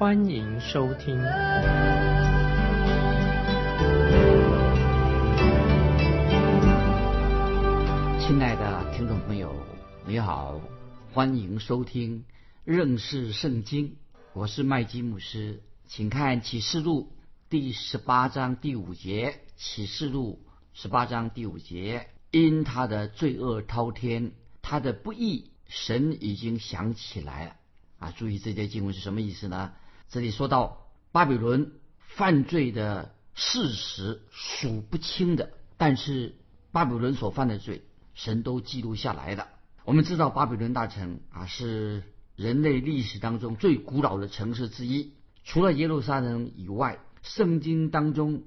欢迎收听。亲爱的听众朋友，你好，欢迎收听认识圣经。我是麦基牧师，请看启示录第十八章第五节。启示录十八章第五节，因他的罪恶滔天，他的不义，神已经想起来了。啊，注意这节经文是什么意思呢？这里说到巴比伦犯罪的事实数不清的，但是巴比伦所犯的罪。神都记录下来了。我们知道巴比伦大城啊是人类历史当中最古老的城市之一。除了耶路撒冷以外，圣经当中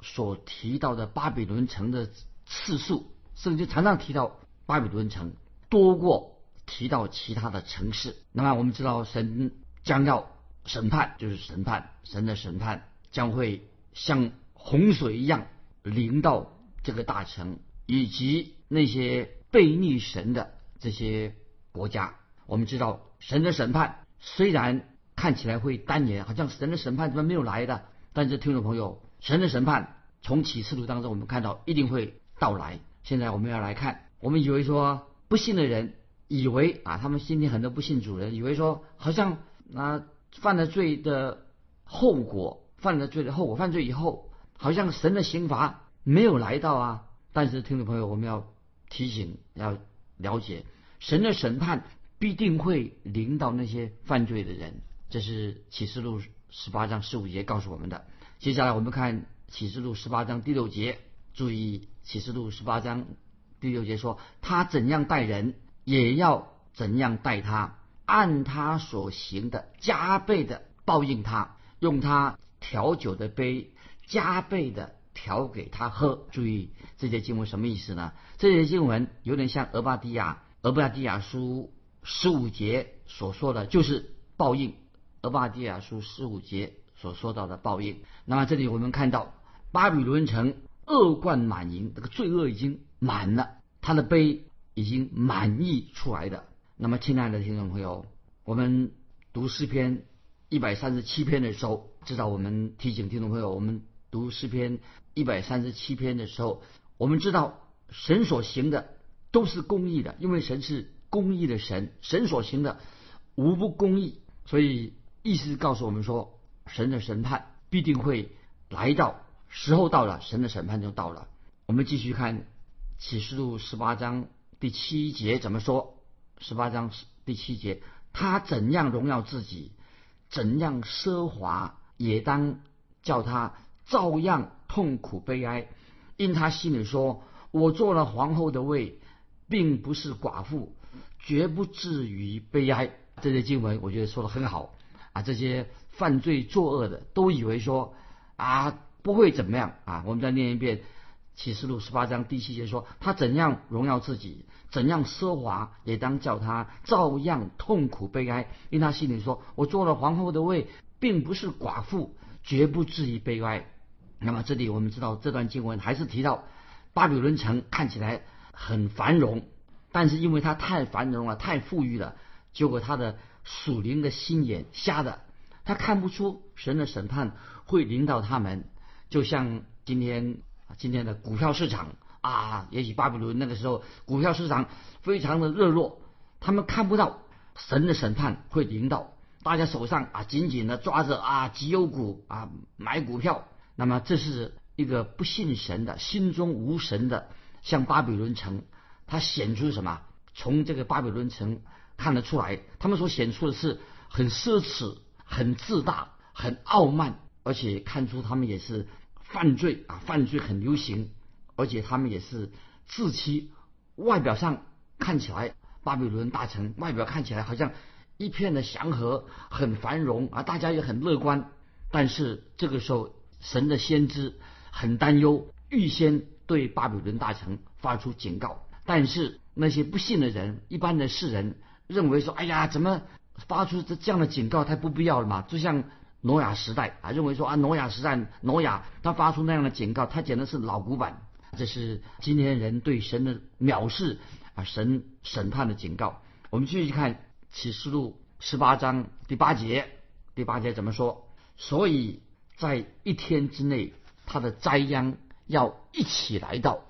所提到的巴比伦城的次数，圣经常常提到巴比伦城多过提到其他的城市。那么我们知道神将要审判，就是审判，神的审判将会像洪水一样淋到这个大城以及。那些背逆神的这些国家，我们知道神的审判虽然看起来会单延，好像神的审判怎么没有来的？但是听众朋友，神的审判从启示录当中我们看到一定会到来。现在我们要来看，我们以为说不信的人以为啊，他们心里很多不信主人以为说，好像啊犯了罪的后果，犯了罪的后果，犯罪以后，好像神的刑罚没有来到啊。但是听众朋友，我们要。提醒要了解，神的审判必定会临到那些犯罪的人，这是启示录十八章十五节告诉我们的。接下来我们看启示录十八章第六节，注意启示录十八章第六节说：“他怎样待人，也要怎样待他，按他所行的加倍的报应他，用他调酒的杯加倍的。”调给他喝。注意这些经文什么意思呢？这些经文有点像俄巴底亚，俄巴底亚书十五节所说的就是报应。俄巴底亚书十五节所说到的报应。那么这里我们看到巴比伦城恶贯满盈，这个罪恶已经满了，他的杯已经满溢出来的。那么亲爱的听众朋友，我们读诗篇一百三十七篇的时候，知道我们提醒听众朋友，我们。读诗篇一百三十七篇的时候，我们知道神所行的都是公义的，因为神是公义的神，神所行的无不公义，所以意思告诉我们说，神的审判必定会来到，时候到了，神的审判就到了。我们继续看启示录十八章第七节怎么说？十八章第七节，他怎样荣耀自己，怎样奢华，也当叫他。照样痛苦悲哀，因他心里说：“我做了皇后的位，并不是寡妇，绝不至于悲哀。”这些经文我觉得说的很好啊！这些犯罪作恶的都以为说啊不会怎么样啊！我们再念一遍启示录十八章第七节说：“他怎样荣耀自己，怎样奢华，也当叫他照样痛苦悲哀。”因他心里说：“我做了皇后的位，并不是寡妇，绝不至于悲哀。”那么这里我们知道这段经文还是提到巴比伦城看起来很繁荣，但是因为它太繁荣了、太富裕了，结果他的属灵的心眼瞎的，他看不出神的审判会临到他们。就像今天今天的股票市场啊，也许巴比伦那个时候股票市场非常的热络，他们看不到神的审判会临到大家手上啊，紧紧的抓着啊绩优股啊买股票。那么这是一个不信神的心中无神的，像巴比伦城，它显出什么？从这个巴比伦城看得出来，他们所显出的是很奢侈、很自大、很傲慢，而且看出他们也是犯罪啊，犯罪很流行，而且他们也是自欺。外表上看起来，巴比伦大城外表看起来好像一片的祥和，很繁荣啊，大家也很乐观。但是这个时候，神的先知很担忧，预先对巴比伦大城发出警告。但是那些不信的人，一般的世人认为说：“哎呀，怎么发出这这样的警告？太不必要了嘛！”就像挪亚时代啊，认为说啊，挪亚时代，挪亚他发出那样的警告，他简直是老古板。这是今天人对神的藐视啊，神审判的警告。我们继续看启示录十八章第八节，第八节怎么说？所以在一天之内，他的灾殃要一起来到，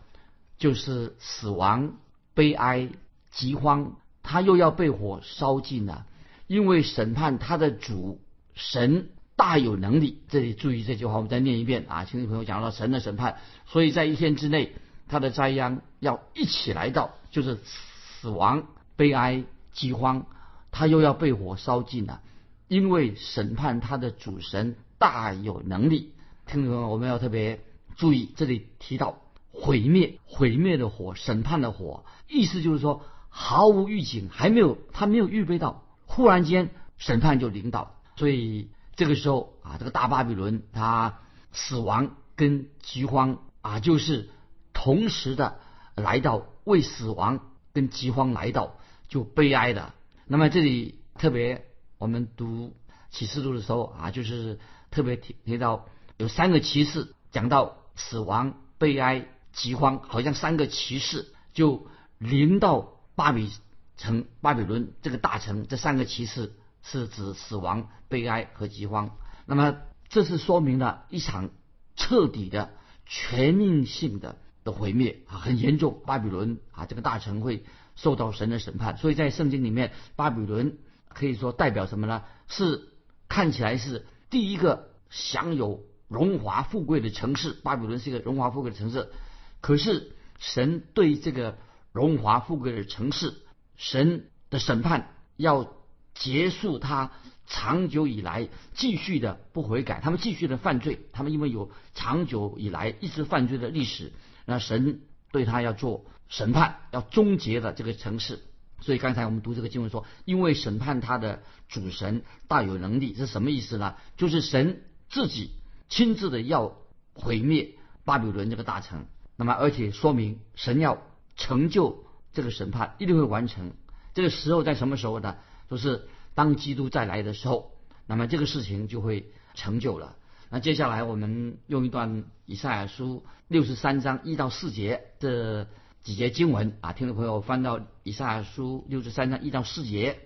就是死亡、悲哀、饥荒，他又要被火烧尽了，因为审判他的主神。大有能力，这里注意这句话，我们再念一遍啊，听众朋友讲到神的审判，所以在一天之内，他的灾殃要一起来到，就是死亡、悲哀、饥荒，他又要被火烧尽了，因为审判他的主神大有能力。听众朋友，我们要特别注意，这里提到毁灭、毁灭的火、审判的火，意思就是说毫无预警，还没有他没有预备到，忽然间审判就临到，所以。这个时候啊，这个大巴比伦他死亡跟饥荒啊，就是同时的来到，为死亡跟饥荒来到就悲哀的。那么这里特别我们读启示录的时候啊，就是特别提提到有三个骑士讲到死亡、悲哀、饥荒，好像三个骑士就临到巴比城、巴比伦这个大城，这三个骑士。是指死亡、悲哀和饥荒。那么，这是说明了一场彻底的、全面性的的毁灭啊，很严重。巴比伦啊，这个大臣会受到神的审判。所以在圣经里面，巴比伦可以说代表什么呢？是看起来是第一个享有荣华富贵的城市。巴比伦是一个荣华富贵的城市，可是神对这个荣华富贵的城市，神的审判要。结束他长久以来继续的不悔改，他们继续的犯罪，他们因为有长久以来一直犯罪的历史，那神对他要做审判，要终结的这个城市。所以刚才我们读这个经文说，因为审判他的主神大有能力，是什么意思呢？就是神自己亲自的要毁灭巴比伦这个大城。那么而且说明神要成就这个审判，一定会完成。这个时候在什么时候呢？就是当基督再来的时候，那么这个事情就会成就了。那接下来我们用一段以赛亚书六十三章一到四节这几节经文啊，听众朋友翻到以赛亚书六十三章一到四节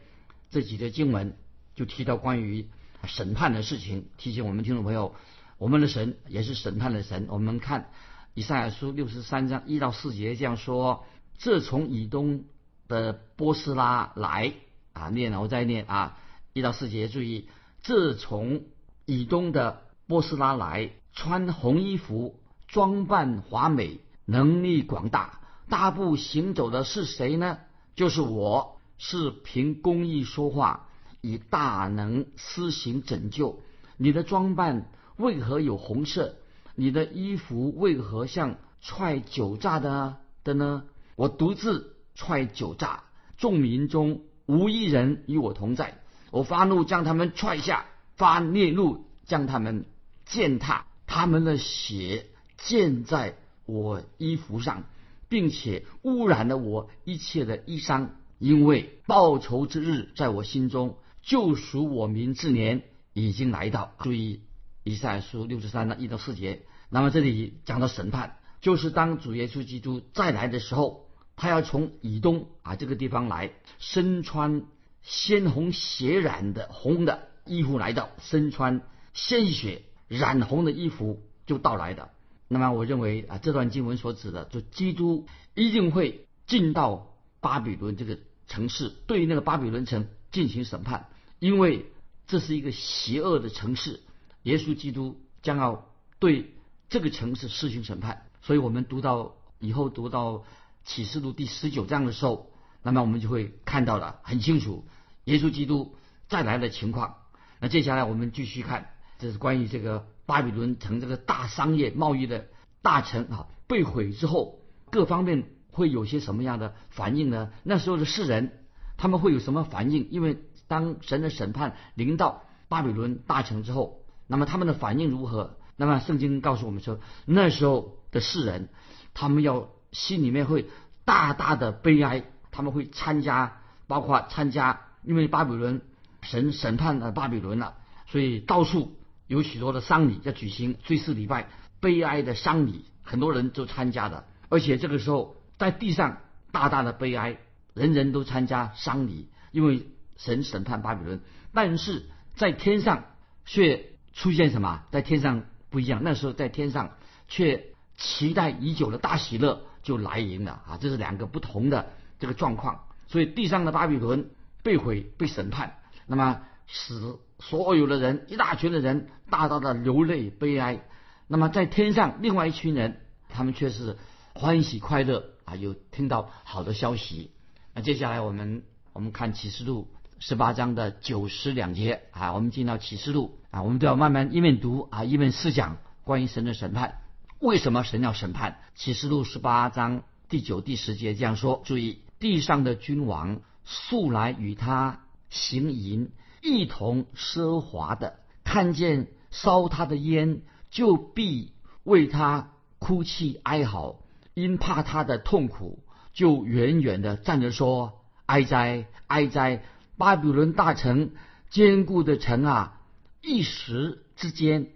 这几节经文，就提到关于审判的事情，提醒我们听众朋友，我们的神也是审判的神。我们看以赛亚书六十三章一到四节这样说：这从以东的波斯拉来。啊，念了，我再念啊，一到四节，注意，自从以东的波斯拉来，穿红衣服，装扮华美，能力广大，大步行走的是谁呢？就是我，是凭公义说话，以大能施行拯救。你的装扮为何有红色？你的衣服为何像踹酒炸的的呢？我独自踹酒炸，众民中。无一人与我同在，我发怒将他们踹下，发烈怒将他们践踏，他们的血溅在我衣服上，并且污染了我一切的衣裳。因为报仇之日在我心中，救赎我民之年已经来到。注意以赛书六十三章一到四节。那么这里讲到审判，就是当主耶稣基督再来的时候。他要从以东啊这个地方来，身穿鲜红血染的红的衣服来到，身穿鲜血染红的衣服就到来的。那么我认为啊，这段经文所指的，就基督一定会进到巴比伦这个城市，对那个巴比伦城进行审判，因为这是一个邪恶的城市，耶稣基督将要对这个城市施行审判。所以我们读到以后读到。启示录第十九章的时候，那么我们就会看到了很清楚，耶稣基督再来的情况。那接下来我们继续看，这是关于这个巴比伦城这个大商业贸易的大城啊被毁之后，各方面会有些什么样的反应呢？那时候的世人他们会有什么反应？因为当神的审判临到巴比伦大城之后，那么他们的反应如何？那么圣经告诉我们说，那时候的世人，他们要心里面会大大的悲哀，他们会参加，包括参加，因为巴比伦神审判了巴比伦了，所以到处有许多的丧礼要举行追思礼拜，悲哀的丧礼，很多人都参加的，而且这个时候在地上大大的悲哀，人人都参加丧礼，因为神审判巴比伦，但是在天上却出现什么？在天上。不一样，那时候在天上却期待已久的大喜乐就来临了啊！这是两个不同的这个状况。所以地上的巴比伦被毁、被审判，那么使所有的人一大群的人大大的流泪悲哀。那么在天上另外一群人，他们却是欢喜快乐啊，有听到好的消息。那接下来我们我们看启示录十八章的九十两节啊，我们进到启示录。啊，我们都要慢慢一面读啊，一面思想关于神的审判。为什么神要审判？启示录十八章第九、第十节这样说：注意，地上的君王素来与他行淫，一同奢华的，看见烧他的烟，就必为他哭泣哀嚎，因怕他的痛苦，就远远的站着说：哀哉，哀哉！巴比伦大城，坚固的城啊！一时之间，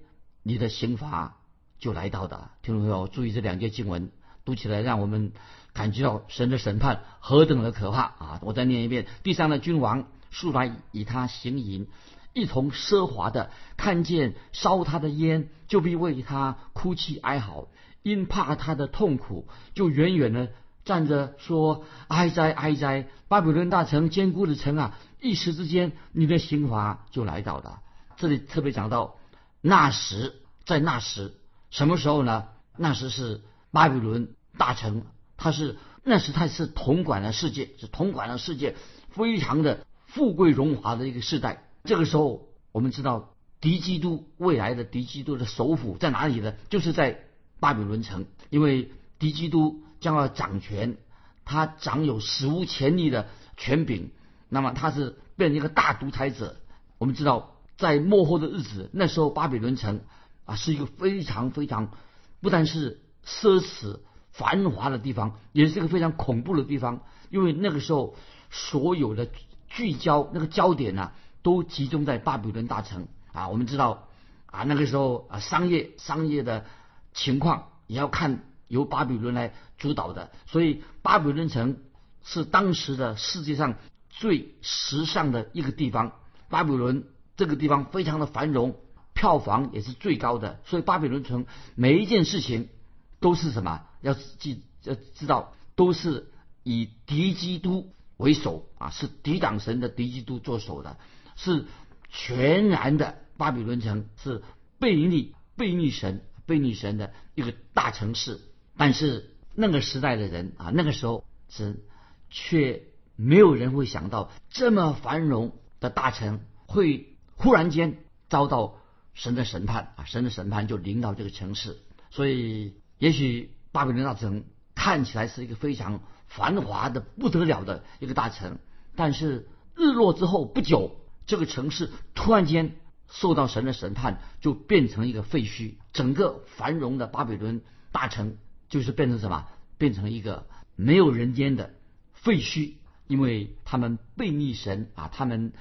你的刑罚就来到的。听众朋友，注意这两节经文读起来，让我们感觉到神的审判何等的可怕。啊！我再念一遍：地上的君王素来以他行淫，一同奢华的，看见烧他的烟，就必为他哭泣哀嚎；因怕他的痛苦，就远远的站着说：“哀哉，哀哉！巴比伦大城坚固的城啊！一时之间，你的刑罚就来到了。”这里特别讲到，那时在那时什么时候呢？那时是巴比伦大城，他是那时他是统管了世界，是统管了世界，非常的富贵荣华的一个时代。这个时候，我们知道敌基督未来的敌基督的首府在哪里呢？就是在巴比伦城，因为敌基督将要掌权，他掌有史无前例的权柄，那么他是变成一个大独裁者。我们知道。在末后的日子，那时候巴比伦城啊是一个非常非常，不但是奢侈繁华的地方，也是一个非常恐怖的地方。因为那个时候所有的聚焦那个焦点呢，都集中在巴比伦大城啊。我们知道啊，那个时候啊商业商业的情况也要看由巴比伦来主导的，所以巴比伦城是当时的世界上最时尚的一个地方。巴比伦。这个地方非常的繁荣，票房也是最高的，所以巴比伦城每一件事情都是什么？要记要知道，都是以敌基督为首啊，是抵挡神的敌基督做首的，是全然的巴比伦城是背逆背逆神背逆神的一个大城市。但是那个时代的人啊，那个时候是却没有人会想到这么繁荣的大城会。忽然间遭到神的审判啊！神的审判就临到这个城市，所以也许巴比伦大城看起来是一个非常繁华的不得了的一个大城，但是日落之后不久，这个城市突然间受到神的审判，就变成一个废墟。整个繁荣的巴比伦大城就是变成什么？变成一个没有人间的废墟，因为他们背逆神啊，他们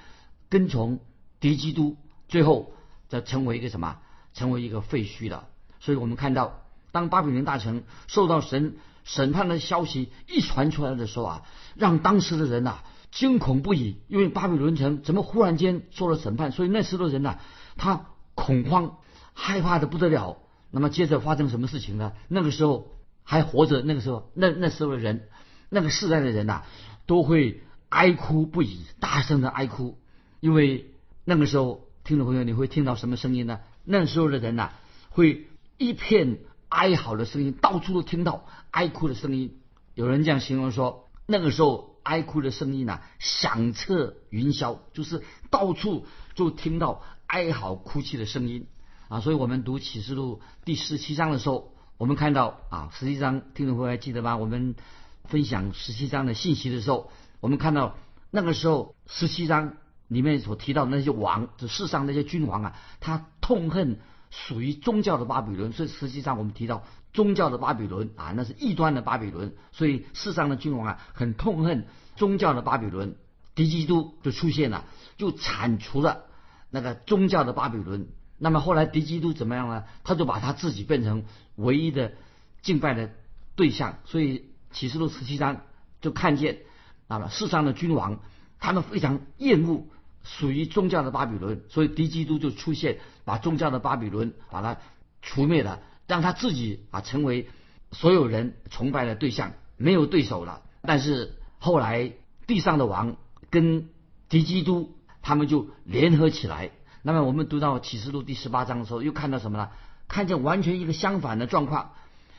跟从。敌基督最后则成为一个什么？成为一个废墟了。所以我们看到，当巴比伦大城受到神审判的消息一传出来的时候啊，让当时的人呐惊恐不已。因为巴比伦城怎么忽然间受了审判？所以那时的人呐，他恐慌、害怕的不得了。那么接着发生什么事情呢？那个时候还活着，那个时候那那时候的人，那个世代的人呐，都会哀哭不已，大声的哀哭，因为。那个时候，听众朋友，你会听到什么声音呢？那时候的人呐，会一片哀嚎的声音，到处都听到哀哭的声音。有人这样形容说，那个时候哀哭的声音呐，响彻云霄，就是到处就听到哀嚎哭泣的声音啊。所以我们读启示录第十七章的时候，我们看到啊，十七章，听众朋友还记得吗？我们分享十七章的信息的时候，我们看到那个时候十七章。里面所提到那些王，这世上那些君王啊，他痛恨属于宗教的巴比伦。所以实际上我们提到宗教的巴比伦啊，那是异端的巴比伦。所以世上的君王啊，很痛恨宗教的巴比伦，敌基督就出现了，就铲除了那个宗教的巴比伦。那么后来敌基督怎么样呢？他就把他自己变成唯一的敬拜的对象。所以启示录十七章就看见啊，世上的君王他们非常厌恶属于宗教的巴比伦，所以敌基督就出现，把宗教的巴比伦把它除灭了，让他自己啊成为所有人崇拜的对象，没有对手了。但是后来地上的王跟敌基督他们就联合起来。那么我们读到启示录第十八章的时候，又看到什么呢？看见完全一个相反的状况。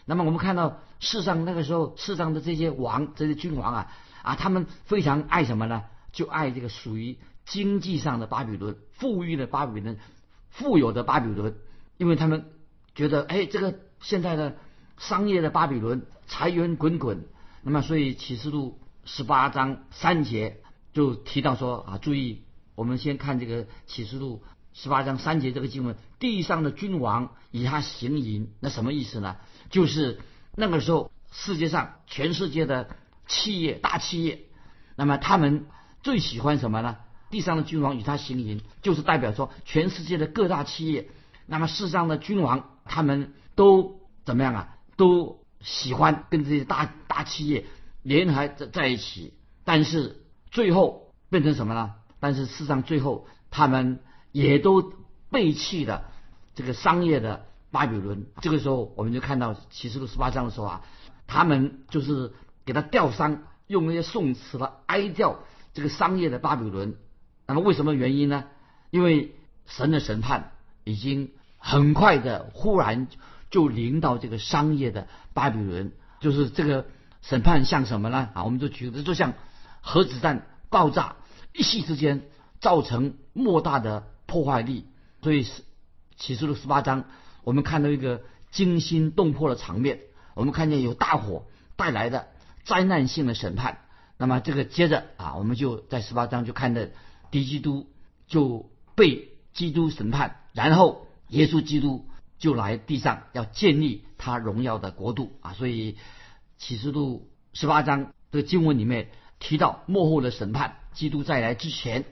那么我们看到世上那个时候世上的这些王、这些君王啊啊，他们非常爱什么呢？就爱这个属于经济上的巴比伦、富裕的巴比伦、富有的巴比伦，因为他们觉得哎，这个现在的商业的巴比伦财源滚滚。那么所以启示录十八章三节就提到说啊，注意，我们先看这个启示录。十八章三节这个经文，地上的君王以他行淫，那什么意思呢？就是那个时候世界上全世界的企业大企业，那么他们最喜欢什么呢？地上的君王与他行淫，就是代表说全世界的各大企业，那么世上的君王他们都怎么样啊？都喜欢跟这些大大企业联合在在一起，但是最后变成什么呢？但是世上最后他们。也都背弃了这个商业的巴比伦。这个时候，我们就看到启示录十八章的时候啊，他们就是给他吊伤，用那些宋词来哀悼这个商业的巴比伦。那么为什么原因呢？因为神的审判已经很快的忽然就临到这个商业的巴比伦，就是这个审判像什么呢？啊，我们就举，就像核子弹爆炸，一夕之间造成莫大的。破坏力，所以启示录十八章，我们看到一个惊心动魄的场面。我们看见有大火带来的灾难性的审判。那么这个接着啊，我们就在十八章就看到敌基督就被基督审判，然后耶稣基督就来地上要建立他荣耀的国度啊。所以启示录十八章的经文里面提到幕后的审判，基督再来之前。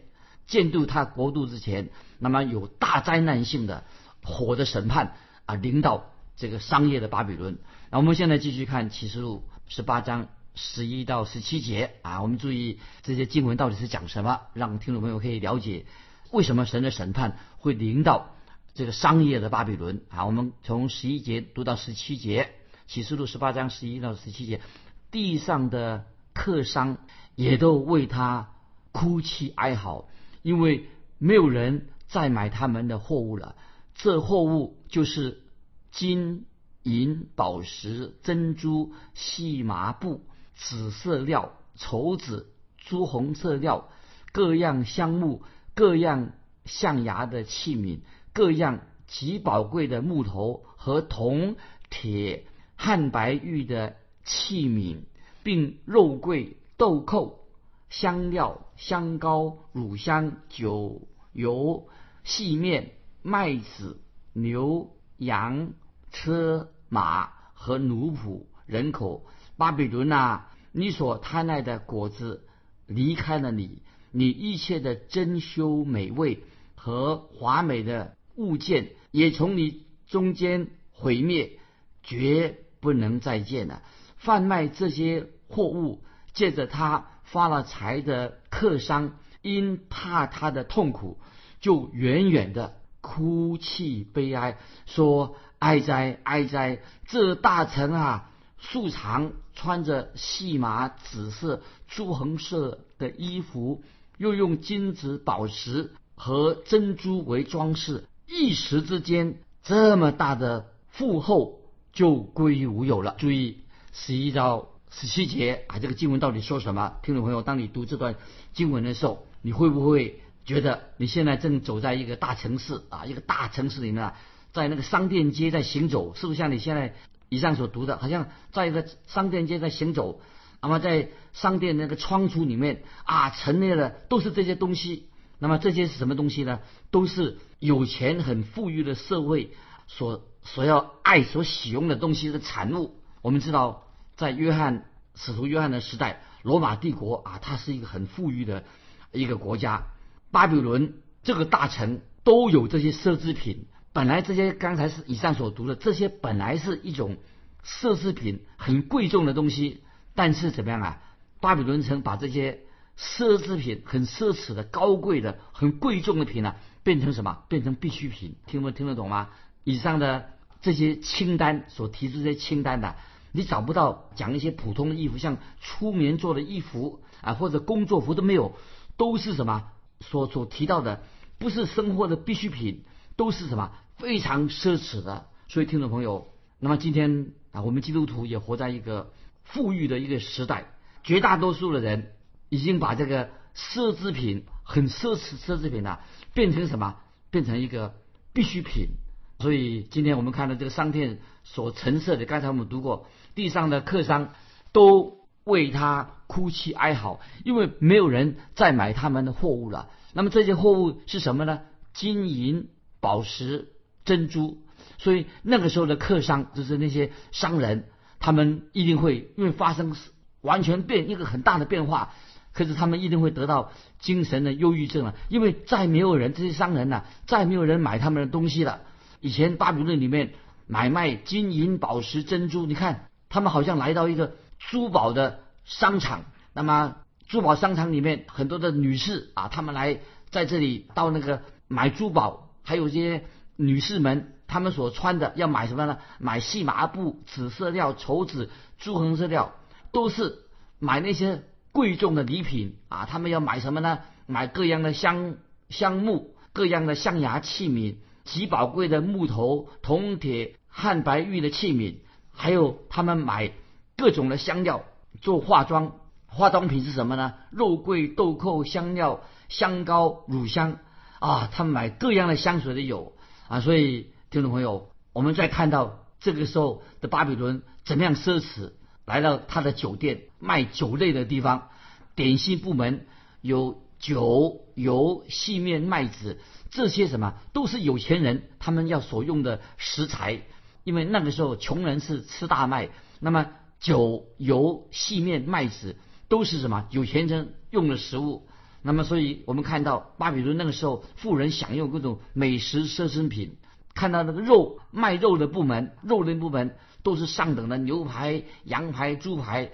建立他国度之前，那么有大灾难性的火的审判啊，领导这个商业的巴比伦。那我们现在继续看启示录十八章十一到十七节啊，我们注意这些经文到底是讲什么，让听众朋友可以了解为什么神的审判会临到这个商业的巴比伦啊。我们从十一节读到十七节，启示录十八章十一到十七节，地上的客商也都为他哭泣哀嚎。因为没有人再买他们的货物了，这货物就是金银宝石、珍珠、细麻布、紫色料、绸子、朱红色料、各样香木、各样象牙的器皿、各样极宝贵的木头和铜、铁、汉白玉的器皿，并肉桂、豆蔻。香料、香膏、乳香、酒、油、细面、麦子、牛、羊、车马和奴仆、人口。巴比伦啊，你所贪爱的果子离开了你，你一切的珍馐美味和华美的物件也从你中间毁灭，绝不能再见了。贩卖这些货物，借着他。发了财的客商，因怕他的痛苦，就远远的哭泣悲哀，说：“哀哉，哀哉！这大臣啊，素常穿着细麻紫色、朱红色的衣服，又用金子、宝石和珍珠为装饰，一时之间，这么大的富厚就归于无有了。”注意，十一到。十七节啊，这个经文到底说什么？听众朋友，当你读这段经文的时候，你会不会觉得你现在正走在一个大城市啊，一个大城市里面，在那个商店街在行走，是不是像你现在以上所读的，好像在一个商店街在行走？那么在商店那个窗橱里面啊，陈列的都是这些东西。那么这些是什么东西呢？都是有钱很富裕的社会所所要爱所喜用的东西的产物。我们知道，在约翰使徒约翰的时代，罗马帝国啊，它是一个很富裕的一个国家。巴比伦这个大城都有这些奢侈品。本来这些刚才是以上所读的，这些本来是一种奢侈品，很贵重的东西。但是怎么样啊？巴比伦城把这些奢侈品、很奢侈的、高贵的、很贵重的品呢，变成什么？变成必需品。听不听得懂吗？以上的这些清单所提出这些清单的，你找不到讲一些普通的衣服，像出棉做的衣服啊，或者工作服都没有，都是什么？所所提到的不是生活的必需品，都是什么？非常奢侈的，所以听众朋友，那么今天啊，我们基督徒也活在一个富裕的一个时代，绝大多数的人已经把这个奢侈品、很奢侈奢侈品呢，变成什么？变成一个必需品。所以今天我们看到这个商店所陈设的，刚才我们读过，地上的客商都为他哭泣哀嚎，因为没有人再买他们的货物了。那么这些货物是什么呢？金银宝石。珍珠，所以那个时候的客商就是那些商人，他们一定会因为发生完全变一个很大的变化，可是他们一定会得到精神的忧郁症了，因为再没有人这些商人呢，再没有人买他们的东西了。以前巴比伦里面买卖金银宝石珍珠，你看他们好像来到一个珠宝的商场，那么珠宝商场里面很多的女士啊，她们来在这里到那个买珠宝，还有些。女士们，她们所穿的要买什么呢？买细麻布、紫色料、绸子、朱红色料，都是买那些贵重的礼品啊。他们要买什么呢？买各样的香香木、各样的象牙器皿、极宝贵的木头、铜铁、汉白玉的器皿，还有他们买各种的香料做化妆。化妆品是什么呢？肉桂、豆蔻、香料、香膏、乳香啊。他们买各样的香水的有。啊，所以听众朋友，我们再看到这个时候的巴比伦怎么样奢侈，来到他的酒店卖酒类的地方，点心部门有酒、油、细面、麦子，这些什么都是有钱人他们要所用的食材，因为那个时候穷人是吃大麦，那么酒、油、细面、麦子都是什么有钱人用的食物。那么，所以我们看到巴比伦那个时候，富人享用各种美食奢侈品。看到那个肉卖肉的部门，肉类部门都是上等的牛排、羊排、猪排。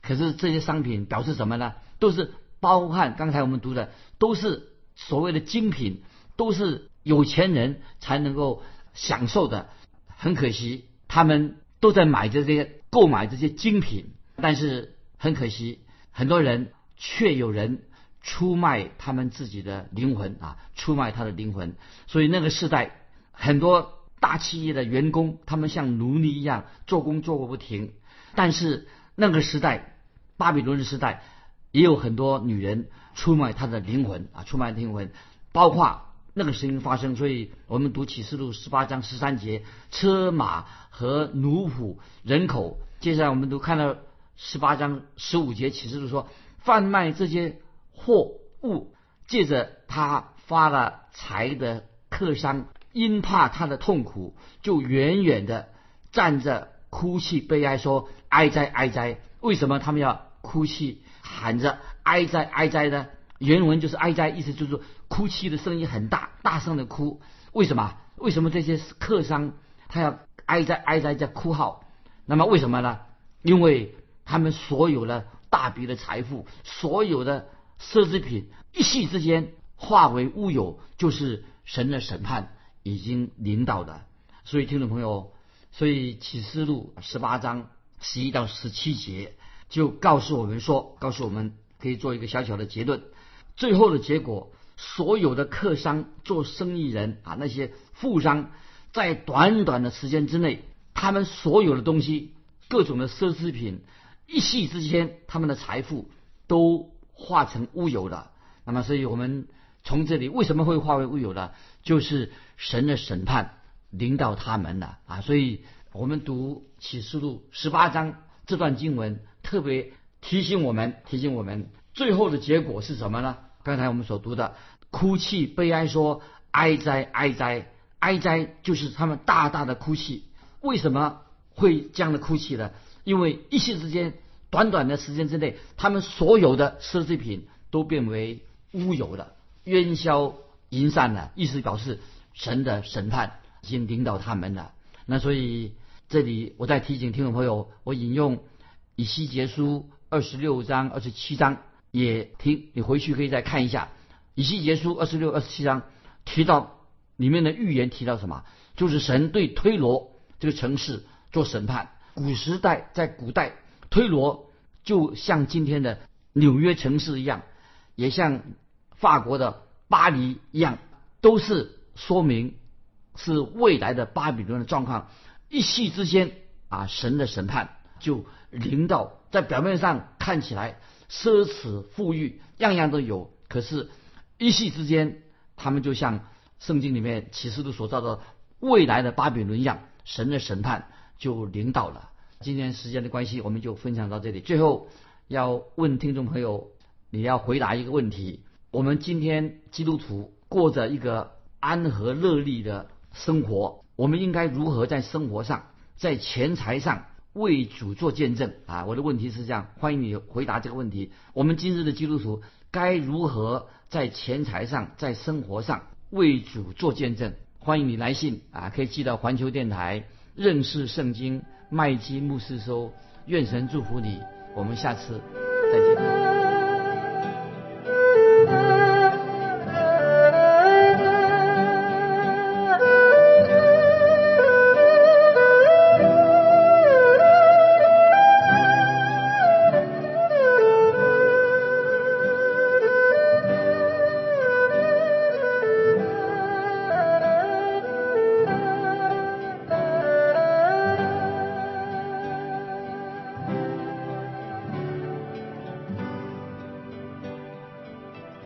可是这些商品表示什么呢？都是包含刚才我们读的，都是所谓的精品，都是有钱人才能够享受的。很可惜，他们都在买这些、购买这些精品，但是很可惜，很多人却有人。出卖他们自己的灵魂啊，出卖他的灵魂。所以那个时代，很多大企业的员工，他们像奴隶一样做工做个不停。但是那个时代，巴比伦时代，也有很多女人出卖她的灵魂啊，出卖灵魂，包括那个事情发生。所以我们读启示录十八章十三节，车马和奴仆人口。接下来我们都看到十八章十五节启示录说，贩卖这些。货物借着他发了财的客商，因怕他的痛苦，就远远的站着哭泣悲哀，说哀哉哀哉！为什么他们要哭泣喊着哀哉哀哉呢？原文就是哀哉，意思就是哭泣的声音很大，大声的哭。为什么？为什么这些客商他要哀哉哀哉在哭号？那么为什么呢？因为他们所有的大笔的财富，所有的。奢侈品一夕之间化为乌有，就是神的审判已经临到的。所以听众朋友，所以启示录十八章十一到十七节就告诉我们说，告诉我们可以做一个小小的结论。最后的结果，所有的客商、做生意人啊，那些富商，在短短的时间之内，他们所有的东西，各种的奢侈品，一夕之间，他们的财富都。化成乌有的，那么，所以我们从这里为什么会化为乌有的？就是神的审判临到他们了啊！所以我们读启示录十八章这段经文，特别提醒我们，提醒我们最后的结果是什么呢？刚才我们所读的哭泣悲哀说哀哉哀哉哀哉，就是他们大大的哭泣。为什么会这样的哭泣呢？因为一夕之间，短短的时间之内，他们所有的奢侈品都变为乌有了，烟消云散了，意思表示神的审判已经领导他们了。那所以这里我再提醒听众朋友，我引用以西结书二十六章、二十七章，也听你回去可以再看一下以西结书二十六、二十七章提到里面的预言提到什么？就是神对推罗这个城市做审判。古时代在古代，推罗就像今天的纽约城市一样，也像法国的巴黎一样，都是说明是未来的巴比伦的状况。一夕之间啊，神的审判就临到，在表面上看起来奢侈富裕，样样都有，可是，一夕之间，他们就像圣经里面启示录所造的未来的巴比伦一样，神的审判。就领导了。今天时间的关系，我们就分享到这里。最后要问听众朋友，你要回答一个问题：我们今天基督徒过着一个安和乐利的生活，我们应该如何在生活上、在钱财上为主做见证啊？我的问题是这样，欢迎你回答这个问题。我们今日的基督徒该如何在钱财上、在生活上为主做见证？欢迎你来信啊，可以寄到环球电台。认识圣经，麦基牧师说：“愿神祝福你，我们下次再见。”